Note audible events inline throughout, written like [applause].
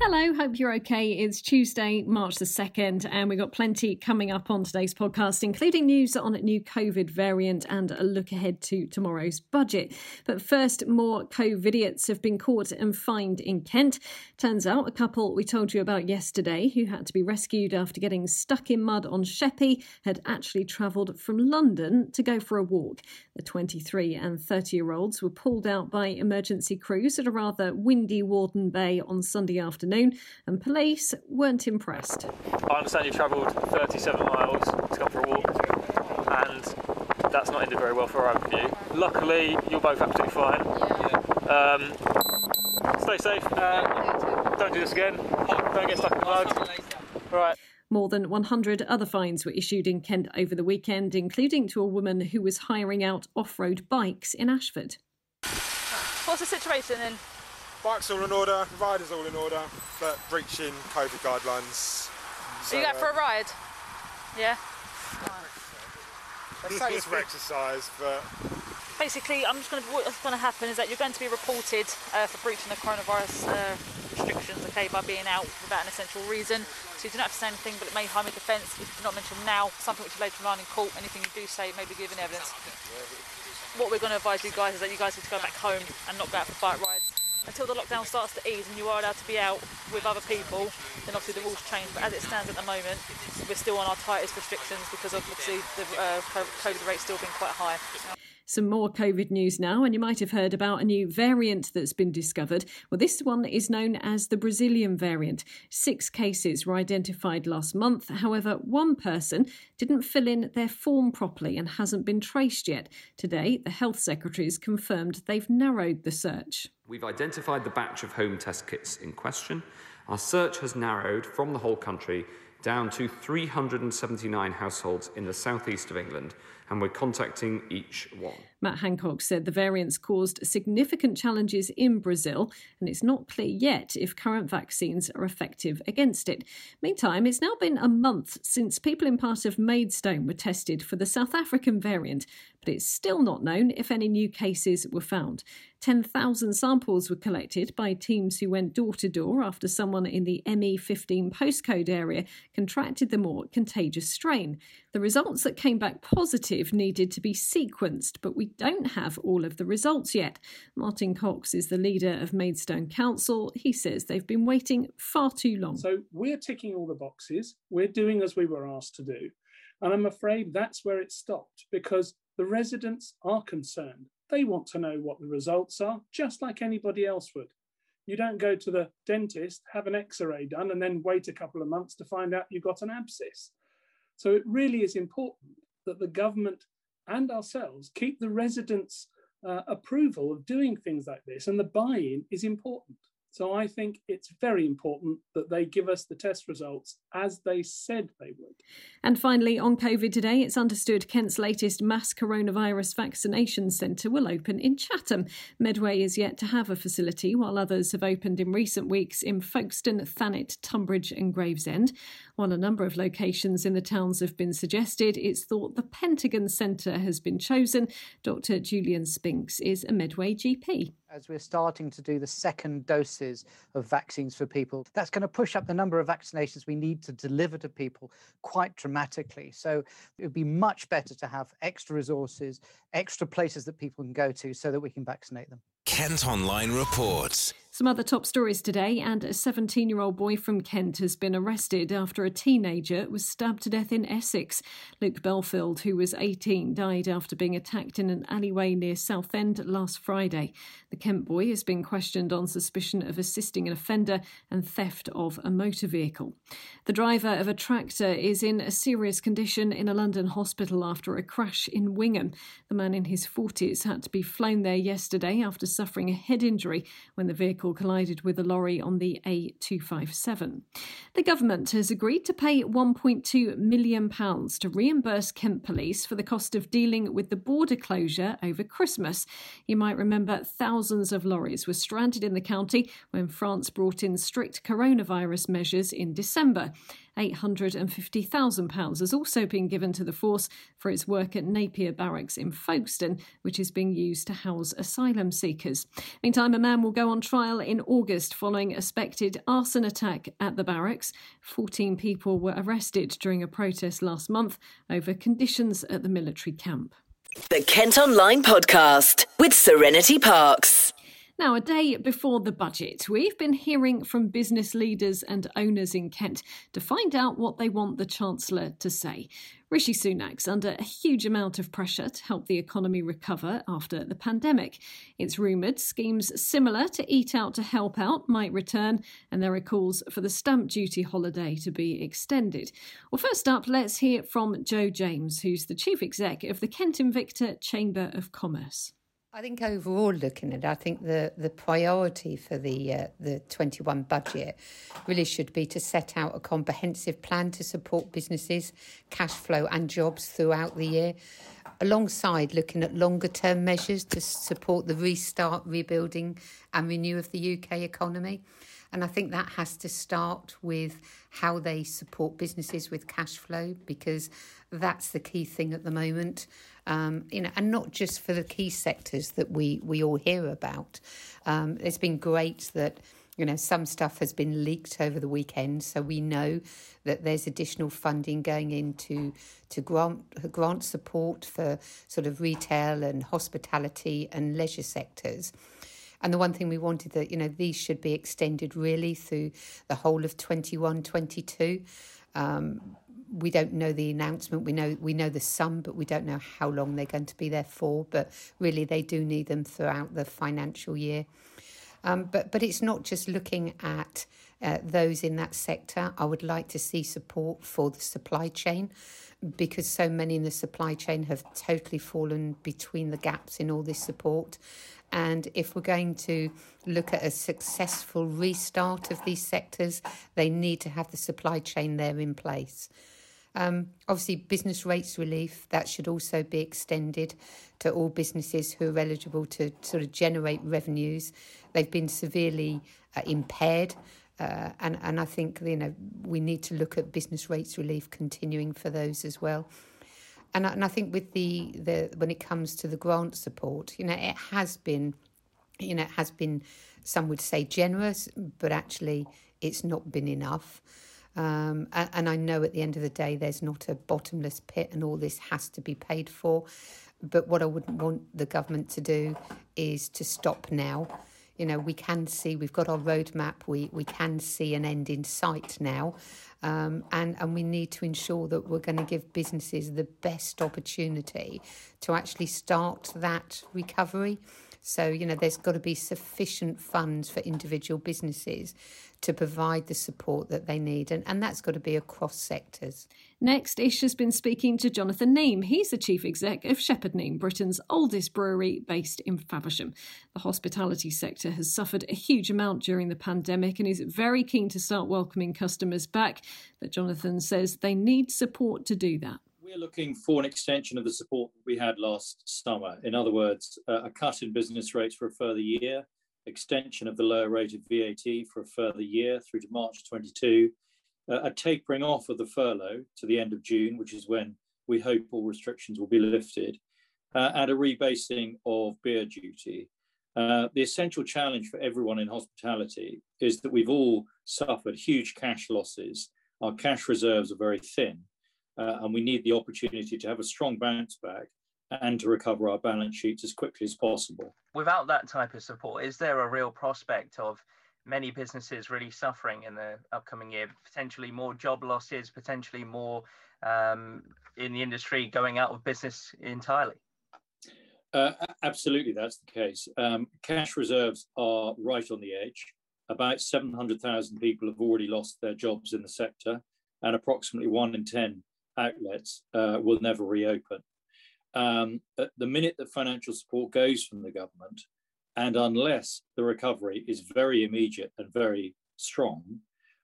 Hello, hope you're okay. It's Tuesday, March the 2nd, and we've got plenty coming up on today's podcast, including news on a new COVID variant and a look ahead to tomorrow's budget. But first, more COVIDiots have been caught and fined in Kent. Turns out a couple we told you about yesterday who had to be rescued after getting stuck in mud on Sheppey had actually travelled from London to go for a walk. The 23 and 30 year olds were pulled out by emergency crews at a rather windy Warden Bay on Sunday afternoon afternoon, and police weren't impressed. I understand you travelled 37 miles to come for a walk, and that's not ended very well for our view. Luckily, you're both absolutely fine. Um, stay safe. Uh, don't do this again. Don't get stuck in the mud. Right. More than 100 other fines were issued in Kent over the weekend, including to a woman who was hiring out off road bikes in Ashford. What's the situation then? Bikes all in order, riders all in order, but breaching COVID guidelines. So, Are you going for a ride? Yeah. I say it's for exercise, but basically, I'm just going to. What's going to happen is that you're going to be reported uh, for breaching the coronavirus uh, restrictions, okay, by being out without an essential reason. So you don't have to say anything, but it may harm your defence if you do not mention now something which you later on in court. Anything you do say may be given evidence. What we're going to advise you guys is that you guys need to go back home and not go out for bike rides until the lockdown starts to ease and you are allowed to be out with other people, then obviously the rules change. But as it stands at the moment, we're still on our tightest restrictions because obviously the uh, COVID rate still being quite high. Some more COVID news now, and you might have heard about a new variant that's been discovered. Well, this one is known as the Brazilian variant. Six cases were identified last month. However, one person didn't fill in their form properly and hasn't been traced yet. Today, the health secretaries confirmed they've narrowed the search. We've identified the batch of home test kits in question. Our search has narrowed from the whole country down to 379 households in the southeast of England and we're contacting each one. Matt Hancock said the variants caused significant challenges in Brazil, and it's not clear yet if current vaccines are effective against it. Meantime, it's now been a month since people in part of Maidstone were tested for the South African variant, but it's still not known if any new cases were found. 10,000 samples were collected by teams who went door to door after someone in the ME15 postcode area contracted the more contagious strain. The results that came back positive needed to be sequenced, but we don't have all of the results yet. Martin Cox is the leader of Maidstone Council. He says they've been waiting far too long. So we're ticking all the boxes, we're doing as we were asked to do. And I'm afraid that's where it stopped because the residents are concerned. They want to know what the results are, just like anybody else would. You don't go to the dentist, have an x ray done, and then wait a couple of months to find out you've got an abscess. So it really is important that the government and ourselves keep the residents' uh, approval of doing things like this, and the buy in is important. So I think it's very important that they give us the test results as they said they would. And finally, on COVID today, it's understood Kent's latest mass coronavirus vaccination centre will open in Chatham. Medway is yet to have a facility, while others have opened in recent weeks in Folkestone, Thanet, Tunbridge, and Gravesend. While a number of locations in the towns have been suggested, it's thought the Pentagon Centre has been chosen. Dr. Julian Spinks is a Medway GP as we're starting to do the second doses of vaccines for people, that's going to push up the number of vaccinations we need to deliver to people quite dramatically. So it would be much better to have extra resources, extra places that people can go to so that we can vaccinate them. Kent Online reports. Some other top stories today, and a 17 year old boy from Kent has been arrested after a teenager was stabbed to death in Essex. Luke Belfield, who was 18, died after being attacked in an alleyway near Southend last Friday. The Kent boy has been questioned on suspicion of assisting an offender and theft of a motor vehicle. The driver of a tractor is in a serious condition in a London hospital after a crash in Wingham. The man in his 40s had to be flown there yesterday after suffering a head injury when the vehicle vehicle collided with a lorry on the A257. The government has agreed to pay £1.2 million to reimburse Kent Police for the cost of dealing with the border closure over Christmas. You might remember thousands of lorries were stranded in the county when France brought in strict coronavirus measures in December. £850,000 has also been given to the force for its work at Napier Barracks in Folkestone, which is being used to house asylum seekers. Meantime, a man will go on trial in August following a suspected arson attack at the barracks. 14 people were arrested during a protest last month over conditions at the military camp. The Kent Online Podcast with Serenity Parks. Now, a day before the budget, we've been hearing from business leaders and owners in Kent to find out what they want the Chancellor to say. Rishi Sunak's under a huge amount of pressure to help the economy recover after the pandemic. It's rumoured schemes similar to Eat Out to Help Out might return, and there are calls for the stamp duty holiday to be extended. Well, first up, let's hear from Joe James, who's the Chief Exec of the Kent Invicta Chamber of Commerce. I think overall, looking at it, I think the, the priority for the uh, the 21 budget really should be to set out a comprehensive plan to support businesses, cash flow, and jobs throughout the year, alongside looking at longer term measures to support the restart, rebuilding, and renew of the UK economy. And I think that has to start with how they support businesses with cash flow because that's the key thing at the moment um, you know, and not just for the key sectors that we, we all hear about. Um, it's been great that you know some stuff has been leaked over the weekend, so we know that there's additional funding going into to grant grant support for sort of retail and hospitality and leisure sectors. And the one thing we wanted that, you know, these should be extended really through the whole of 21, 22. Um, we don't know the announcement. We know we know the sum, but we don't know how long they're going to be there for. But really, they do need them throughout the financial year. Um, but but it's not just looking at uh, those in that sector. I would like to see support for the supply chain because so many in the supply chain have totally fallen between the gaps in all this support. And if we're going to look at a successful restart of these sectors, they need to have the supply chain there in place. Um, obviously, business rates relief that should also be extended to all businesses who are eligible to sort of generate revenues. They've been severely uh, impaired. Uh, and and I think you know we need to look at business rates relief continuing for those as well. And and I think with the the when it comes to the grant support, you know, it has been, you know, it has been, some would say generous, but actually it's not been enough. Um, and, and I know at the end of the day, there's not a bottomless pit and all this has to be paid for. But what I wouldn't want the government to do is to stop now. You know, we can see, we've got our roadmap, we, we can see an end in sight now. Um, and, and we need to ensure that we're going to give businesses the best opportunity to actually start that recovery. So, you know, there's got to be sufficient funds for individual businesses to provide the support that they need. And, and that's got to be across sectors. Next, Ish has been speaking to Jonathan Neame. He's the chief exec of Shepherd Neame, Britain's oldest brewery based in Faversham. The hospitality sector has suffered a huge amount during the pandemic and is very keen to start welcoming customers back. But Jonathan says they need support to do that. We're looking for an extension of the support we had last summer. In other words, uh, a cut in business rates for a further year, extension of the lower rate of VAT for a further year through to March 22, uh, a tapering off of the furlough to the end of June, which is when we hope all restrictions will be lifted, uh, and a rebasing of beer duty. Uh, the essential challenge for everyone in hospitality is that we've all suffered huge cash losses. Our cash reserves are very thin uh, and we need the opportunity to have a strong bounce back and to recover our balance sheets as quickly as possible. Without that type of support, is there a real prospect of many businesses really suffering in the upcoming year? Potentially more job losses, potentially more um, in the industry going out of business entirely? Uh, absolutely, that's the case. Um, cash reserves are right on the edge. About 700,000 people have already lost their jobs in the sector, and approximately one in 10 outlets uh, will never reopen. Um, at the minute that financial support goes from the government, And unless the recovery is very immediate and very strong,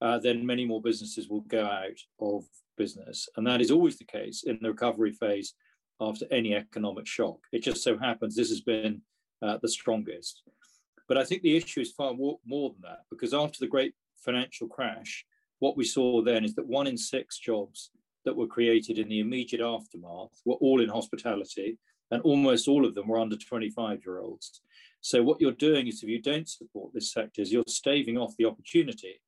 uh, then many more businesses will go out of business. And that is always the case in the recovery phase after any economic shock. It just so happens this has been uh, the strongest. But I think the issue is far more, more than that, because after the great financial crash, what we saw then is that one in six jobs that were created in the immediate aftermath were all in hospitality, and almost all of them were under 25 year olds. So, what you're doing is if you don't support this sector, is you're staving off the opportunity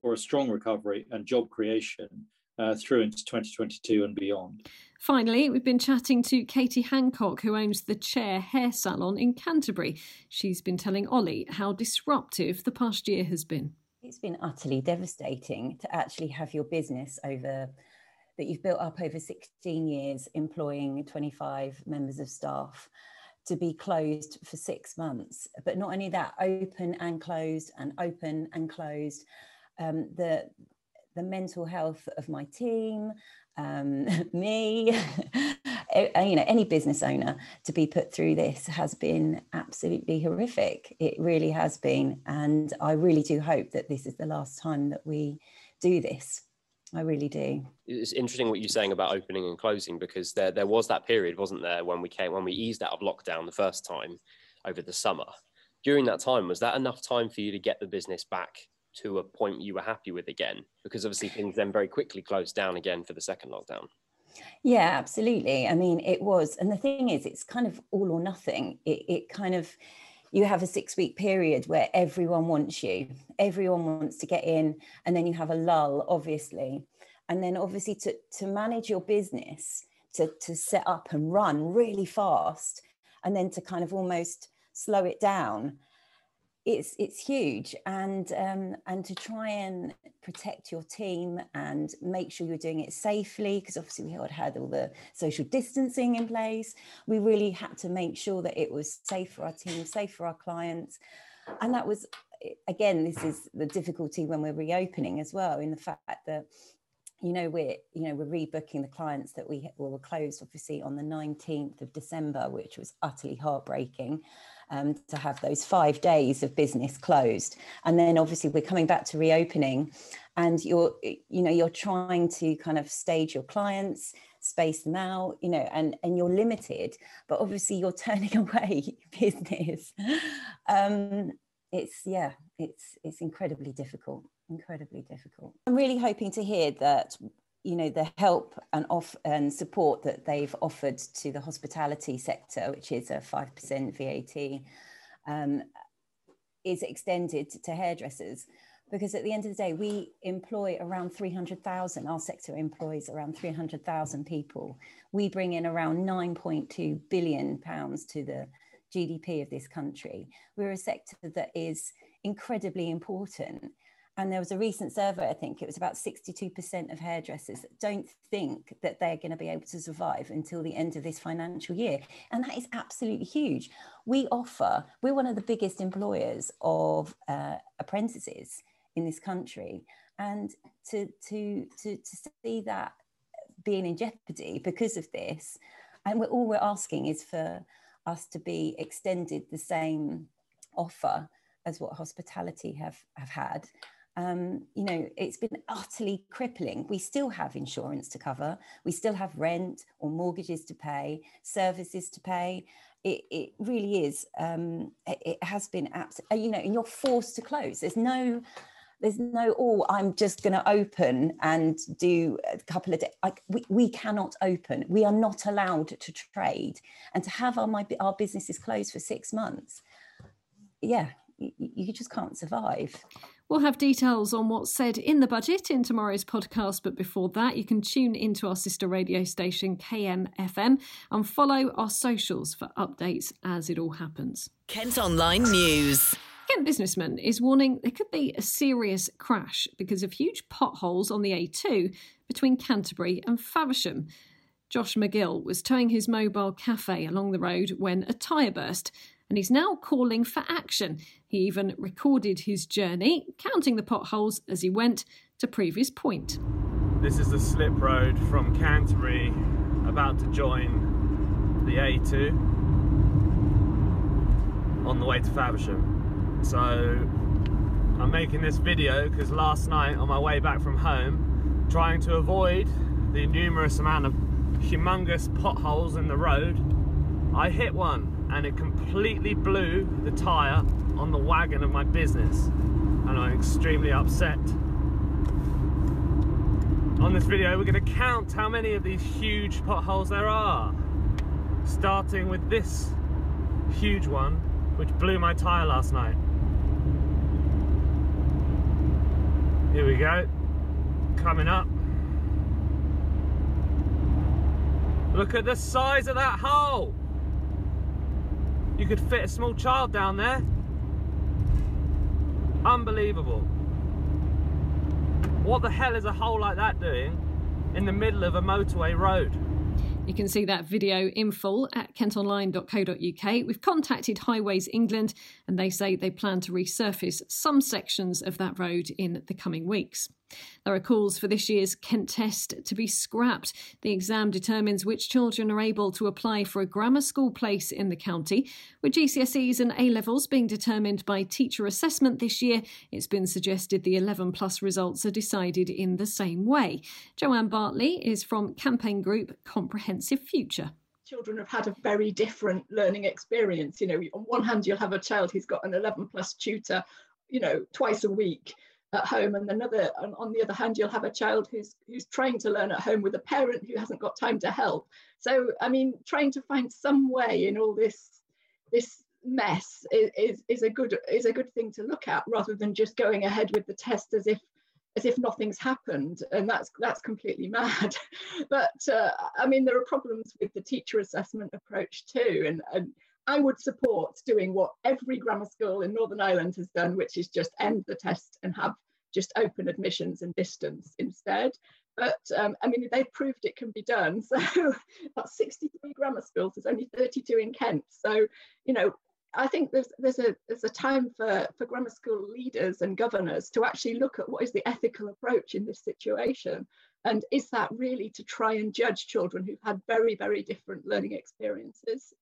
for a strong recovery and job creation uh, through into 2022 and beyond. Finally, we've been chatting to Katie Hancock, who owns the Chair Hair Salon in Canterbury. She's been telling Ollie how disruptive the past year has been. It's been utterly devastating to actually have your business over that you've built up over 16 years, employing 25 members of staff, to be closed for six months. But not only that, open and closed and open and closed. Um, the the mental health of my team, um, [laughs] me, [laughs] you know, any business owner to be put through this has been absolutely horrific. It really has been. And I really do hope that this is the last time that we do this. I really do. It's interesting what you're saying about opening and closing because there there was that period, wasn't there, when we came when we eased out of lockdown the first time over the summer. During that time, was that enough time for you to get the business back to a point you were happy with again? Because obviously things then very quickly closed down again for the second lockdown. Yeah, absolutely. I mean, it was, and the thing is, it's kind of all or nothing. It, it kind of, you have a six week period where everyone wants you, everyone wants to get in, and then you have a lull, obviously. And then, obviously, to, to manage your business, to, to set up and run really fast, and then to kind of almost slow it down it's it's huge. And um, and to try and protect your team and make sure you're doing it safely because obviously we had had all the social distancing in place we really had to make sure that it was safe for our team safe for our clients. And that was again this is the difficulty when we're reopening as well in the fact that you know we're you know we're rebooking the clients that we were closed obviously on the 19th of december which was utterly heartbreaking um, to have those five days of business closed. And then obviously we're coming back to reopening and you're, you know, you're trying to kind of stage your clients, space them out, you know, and, and you're limited, but obviously you're [laughs] turning away business. [laughs] Um, it's, yeah, it's, it's incredibly difficult, incredibly difficult. I'm really hoping to hear that you know the help and off and support that they've offered to the hospitality sector, which is a five percent VAT, um, is extended to hairdressers. Because at the end of the day, we employ around 300,000, our sector employs around 300,000 people. We bring in around 9.2 billion pounds to the GDP of this country. We're a sector that is incredibly important and there was a recent survey, I think it was about 62% of hairdressers don't think that they're going to be able to survive until the end of this financial year. And that is absolutely huge. We offer, we're one of the biggest employers of uh, apprentices in this country. And to, to, to, to see that being in jeopardy because of this, and we're, all we're asking is for us to be extended the same offer as what hospitality have, have had um, you know, it's been utterly crippling. We still have insurance to cover, we still have rent or mortgages to pay, services to pay. It, it really is. Um, it, it, has been absolutely, you know, and you're forced to close. There's no, there's no, oh, I'm just going to open and do a couple of days. Like we, we cannot open. We are not allowed to trade, and to have our my, our businesses closed for six months. Yeah, you, you just can't survive. We'll have details on what's said in the budget in tomorrow's podcast, but before that, you can tune into our sister radio station KMFM and follow our socials for updates as it all happens. Kent Online News. Kent businessman is warning there could be a serious crash because of huge potholes on the A2 between Canterbury and Faversham. Josh McGill was towing his mobile cafe along the road when a tyre burst and he's now calling for action. He even recorded his journey, counting the potholes as he went to prove his point. This is the slip road from Canterbury, about to join the A2. on the way to Faversham. So I'm making this video because last night on my way back from home, trying to avoid the numerous amount of humongous potholes in the road, I hit one and it completely blew the tyre on the wagon of my business and I'm extremely upset. On this video we're going to count how many of these huge potholes there are, starting with this huge one which blew my tyre last night. Here we go, coming up. Look at the size of that hole. You could fit a small child down there. Unbelievable. What the hell is a hole like that doing in the middle of a motorway road? You can see that video in full at kentonline.co.uk. We've contacted Highways England and they say they plan to resurface some sections of that road in the coming weeks. There are calls for this year's Kent test to be scrapped. The exam determines which children are able to apply for a grammar school place in the county. With GCSEs and A levels being determined by teacher assessment this year, it's been suggested the 11 plus results are decided in the same way. Joanne Bartley is from campaign group Comprehensive Future children have had a very different learning experience. You know, on one hand, you'll have a child who's got an 11 plus tutor, you know, twice a week at home and another on the other hand you'll have a child who's who's trying to learn at home with a parent who hasn't got time to help. So i mean trying to find some way in all this this mess is, is, is a good is a good thing to look at rather than just going ahead with the test as if as if nothing's happened. And that's that's completely [laughs] mad. But uh, i mean there are problems with the teacher assessment approach too and, and I would support doing what every grammar school in Northern Ireland has done, which is just end the test and have just open admissions and distance instead. But um, I mean, they've proved it can be done. [laughs] So about 63 grammar schools. There's only 32 in Kent. So you know, I think there's there's a there's a time for for grammar school leaders and governors to actually look at what is the ethical approach in this situation, and is that really to try and judge children who've had very very different learning experiences?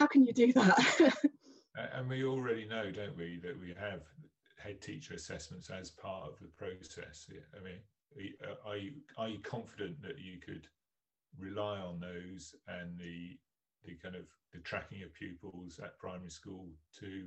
How can you do that? [laughs] and we already know, don't we, that we have head teacher assessments as part of the process? I mean, uh, are you are you confident that you could rely on those and the the kind of the tracking of pupils at primary school to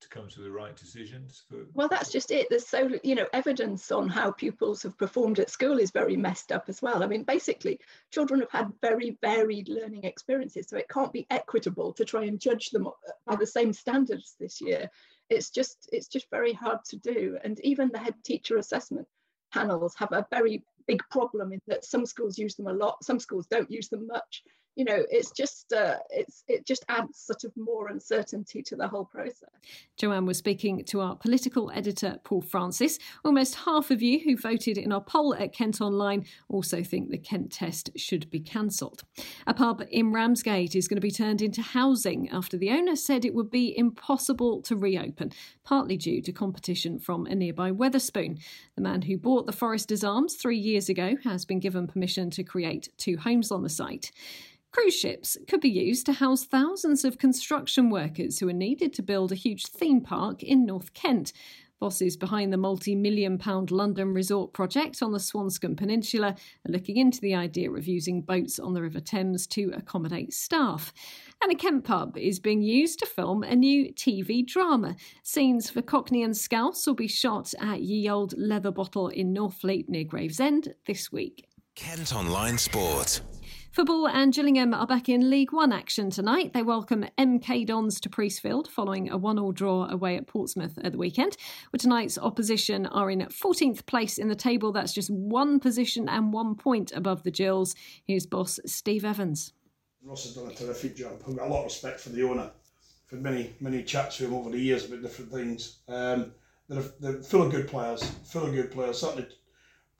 to come to the right decisions for... well that's just it. There's so you know evidence on how pupils have performed at school is very messed up as well. I mean basically children have had very varied learning experiences so it can't be equitable to try and judge them by the same standards this year. It's just it's just very hard to do. And even the head teacher assessment panels have a very big problem in that some schools use them a lot some schools don't use them much you know it's just uh, it's it just adds sort of more uncertainty to the whole process. Joanne was speaking to our political editor paul francis. Almost half of you who voted in our poll at kent online also think the kent test should be cancelled. A pub in ramsgate is going to be turned into housing after the owner said it would be impossible to reopen partly due to competition from a nearby wetherspoon. The man who bought the foresters arms three years ago has been given permission to create two homes on the site Cruise ships could be used to house thousands of construction workers who are needed to build a huge theme park in North Kent. Bosses behind the multi million pound London resort project on the Swanscombe Peninsula are looking into the idea of using boats on the River Thames to accommodate staff. And a Kent pub is being used to film a new TV drama. Scenes for Cockney and Scouse will be shot at Ye Old Leather Bottle in Northfleet near Gravesend this week. Kent Online Sport. Football and Gillingham are back in League One action tonight. They welcome MK Dons to Priestfield following a one-all draw away at Portsmouth at the weekend. With tonight's opposition are in 14th place in the table. That's just one position and one point above the Gills. Here's boss Steve Evans. Russ has done a terrific job. I've got a lot of respect for the owner. For many many chats with him over the years about different things. Um, they're, they're full of good players. Full of good players. Certainly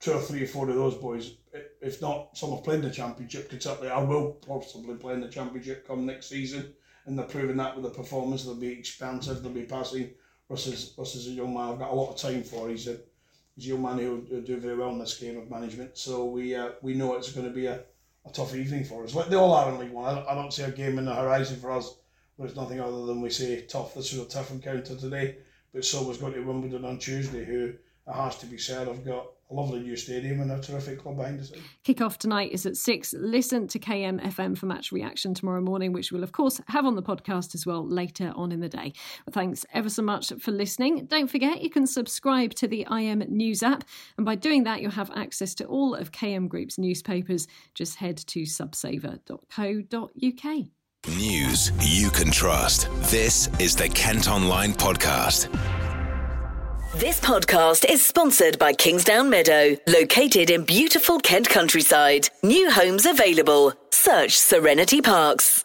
two or three or four of those boys, if not some have played the championship, could certainly I will possibly play in the championship come next season, and they're proving that with the performance. They'll be expansive. They'll be passing. Russ is, Russ is a young man. I've got a lot of time for. He's a he's a young man who will do very well in this game of management. So we uh, we know it's going to be a, a tough evening for us. Like they all are in League One. I, I don't see a game in the horizon for us was nothing other than we say tough. This was a tough encounter today, but so was going to Wimbledon on Tuesday, who it has to be said have got lovely new stadium and a terrific club behind us. Kick-off tonight is at 6. Listen to KMFM for match reaction tomorrow morning, which we'll, of course, have on the podcast as well later on in the day. Well, thanks ever so much for listening. Don't forget, you can subscribe to the IM News app, and by doing that, you'll have access to all of KM Group's newspapers. Just head to subsaver.co.uk. News you can trust. This is the Kent Online Podcast. This podcast is sponsored by Kingsdown Meadow, located in beautiful Kent countryside. New homes available. Search Serenity Parks.